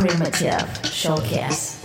Primitive Showcase.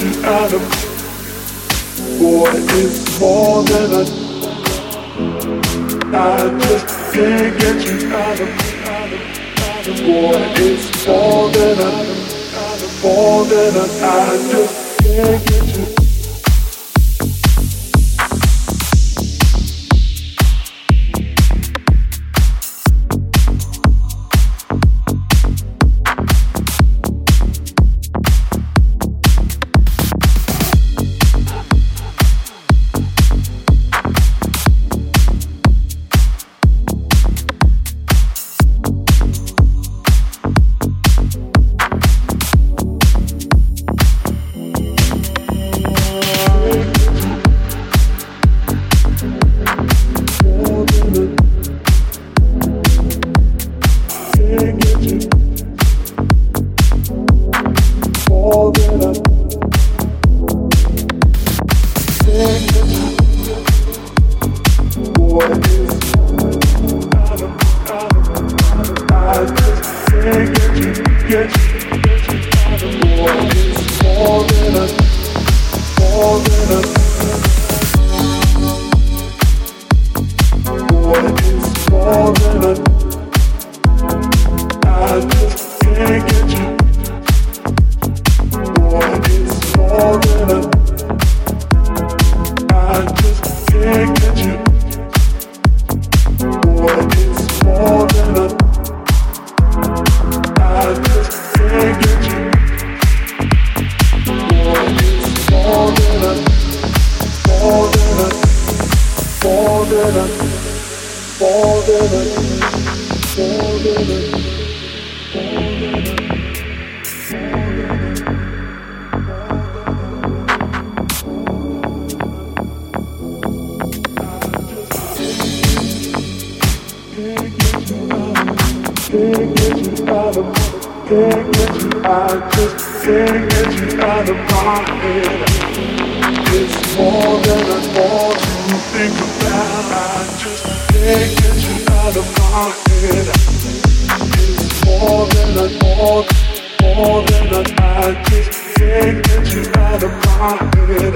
an atom Boy, it's more than a I just can't get you out of Boy, it's more than a More than a I just can't get you forever, forever, forever. Can't get you out of, can't get you out, can't get you out of my head. It's more than I want to think about. I just can't get you out of my head. It's more than I want, more than I. I just can't get you out of my head.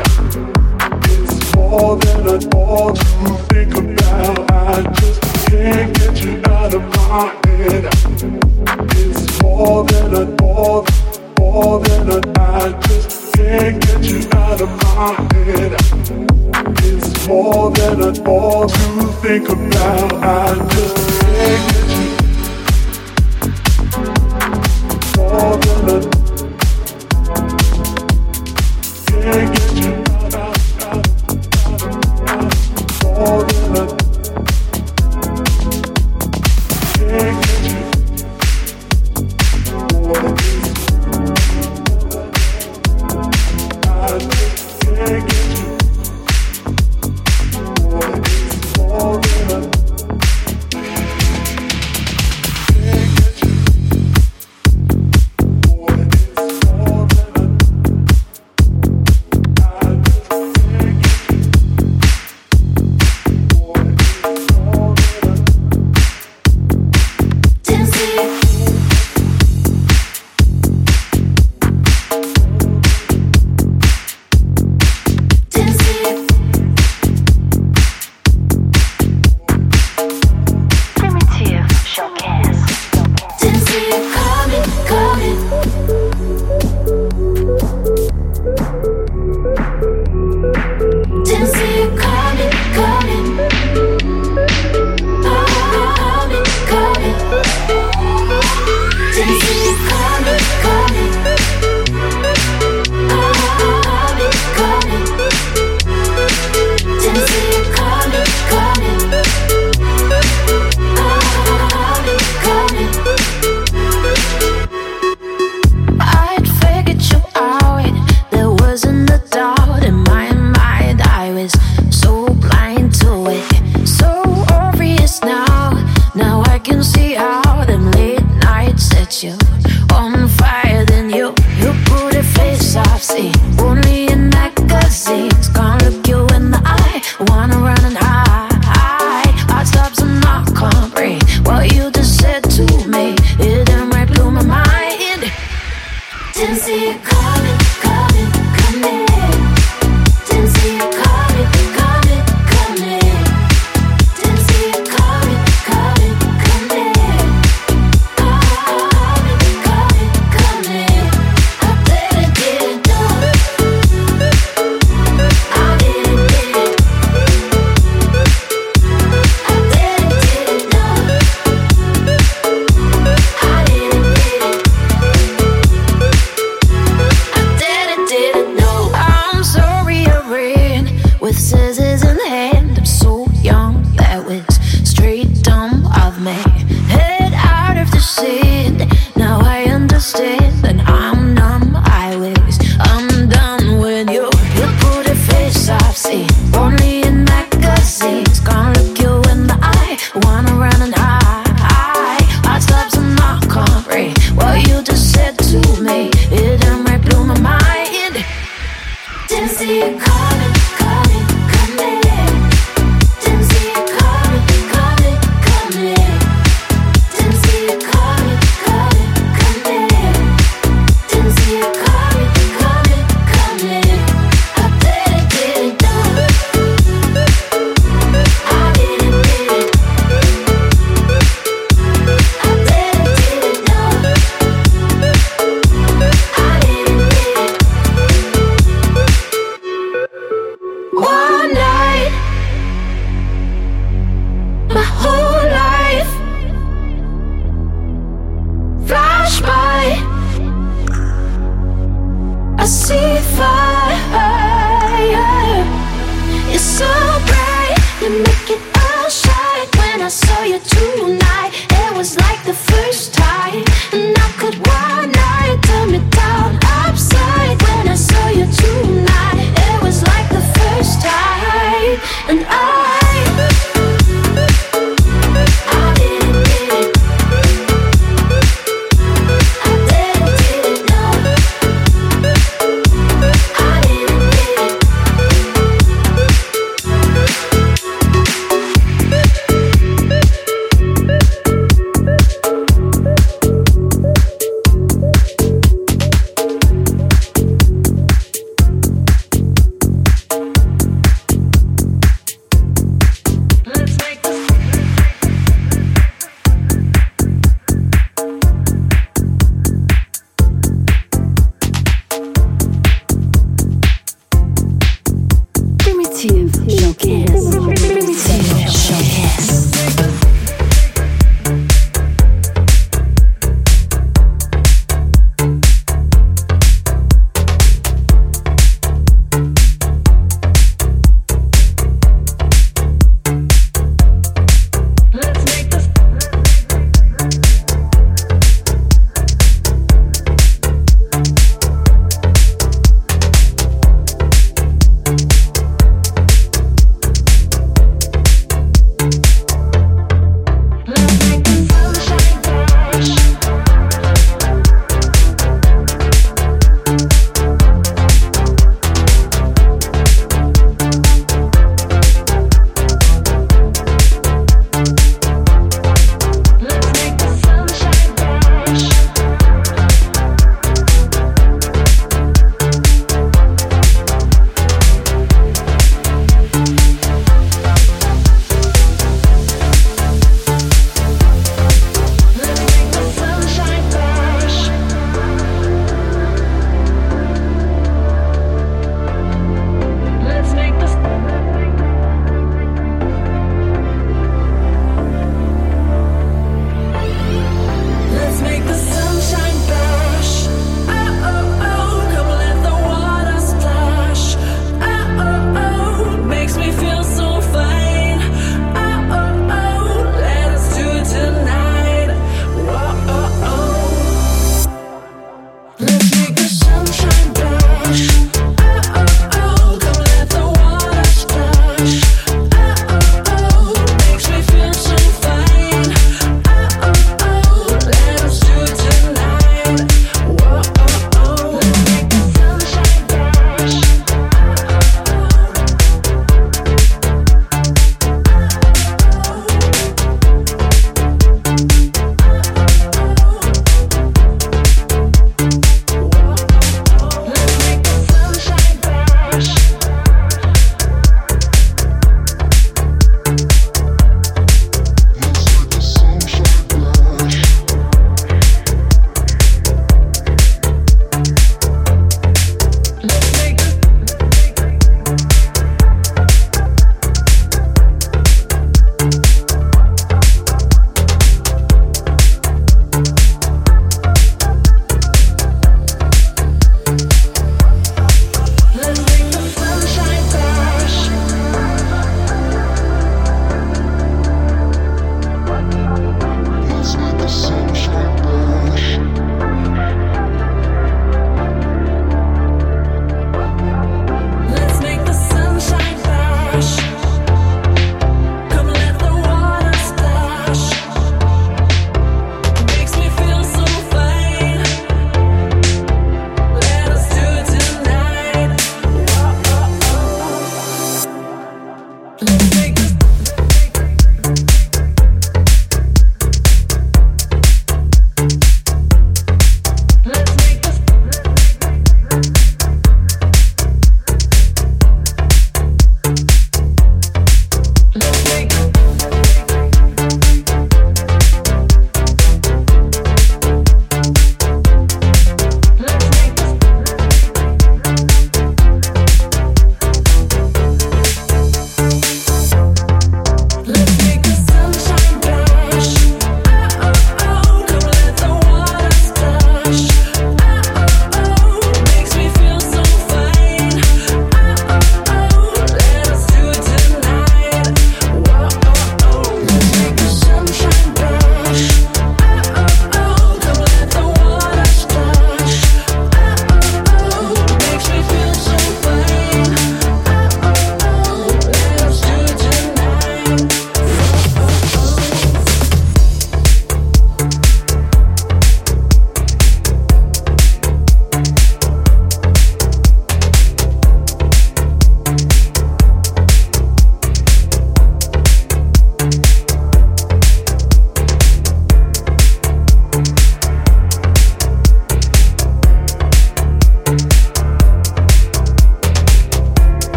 It's more than I want to think about. I just can't get you out of my head. It's more than I want, more than I. I just can't get you out of my head. It's more than I want to think about. I just can't get you. More than I Thank you.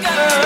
girl.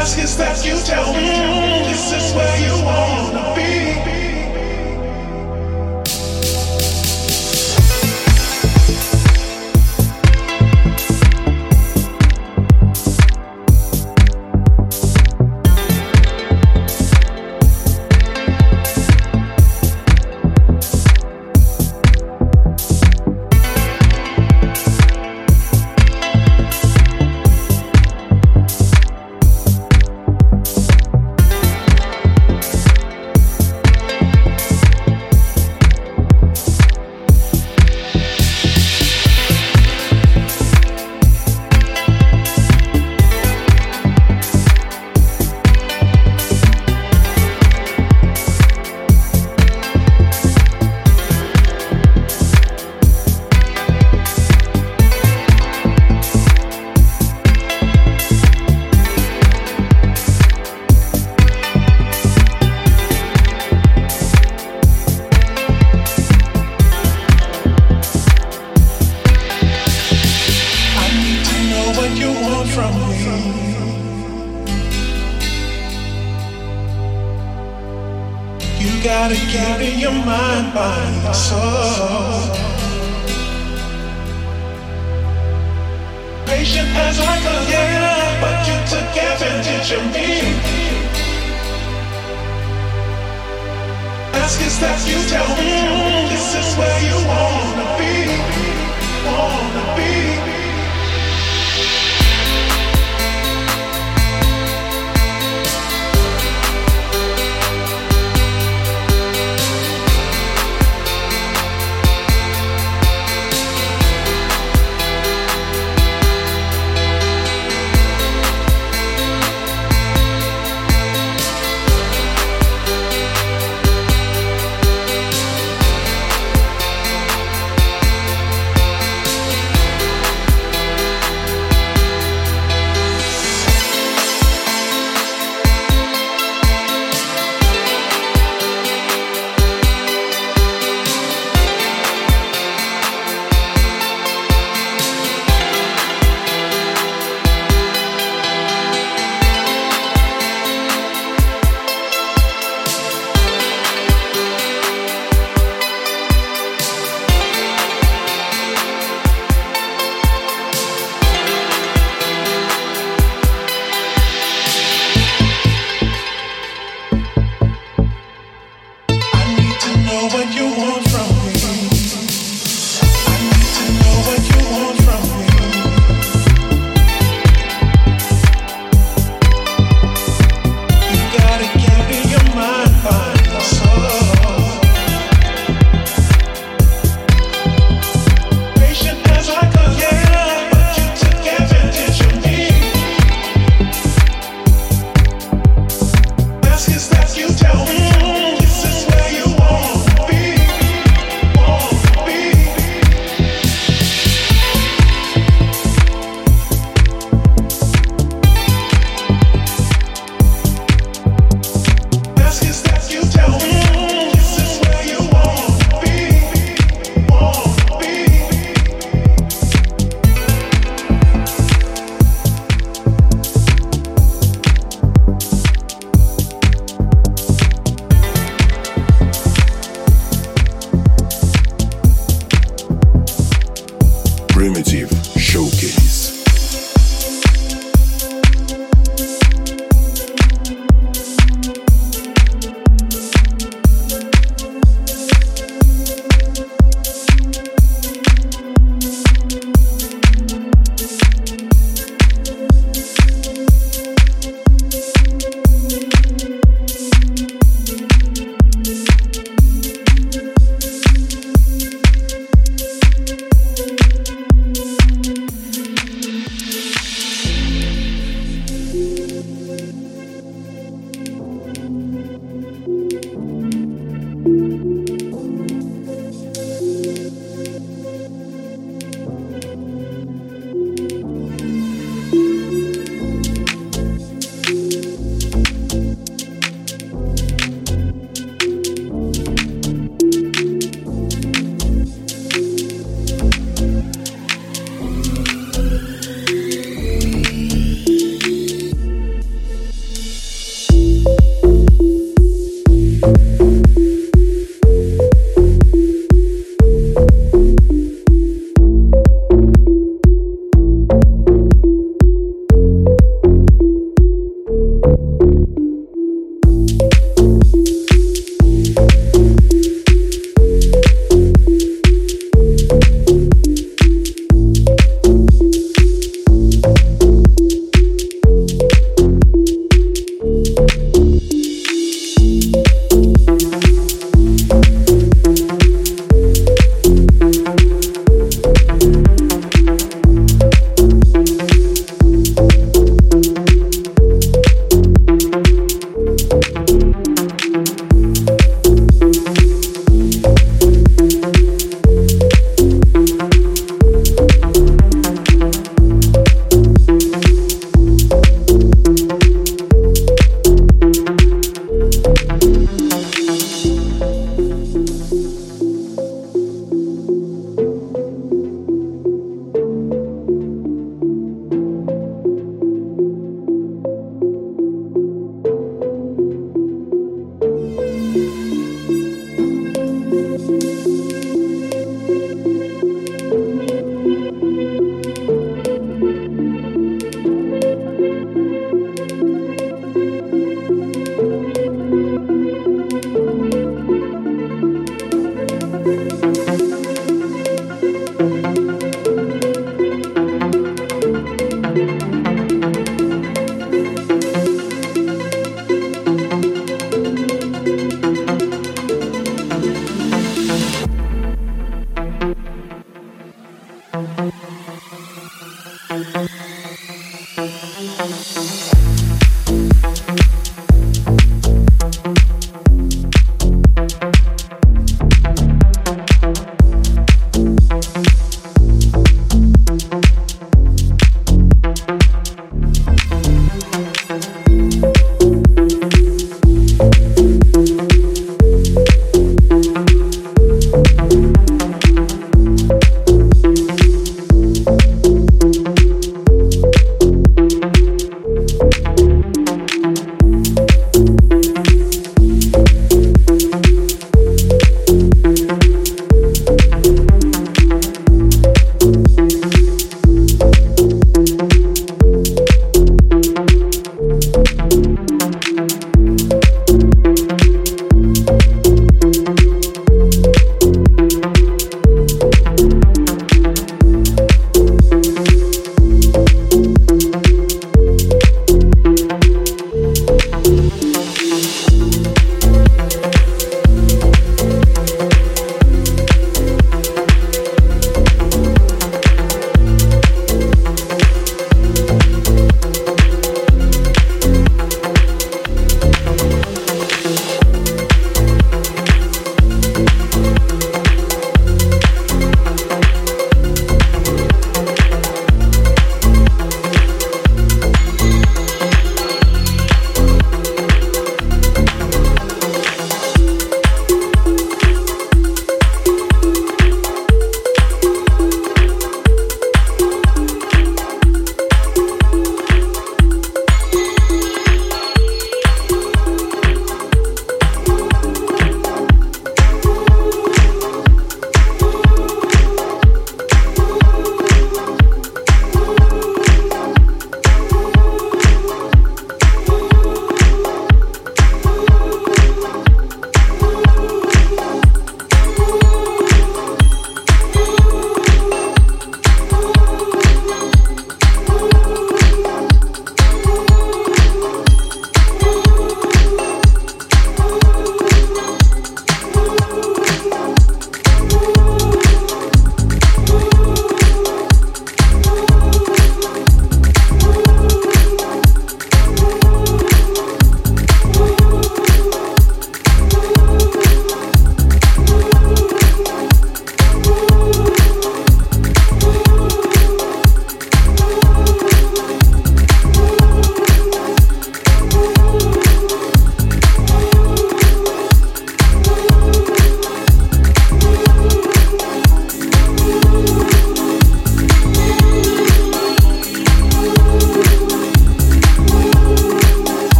ask is that you tell me this is where you are.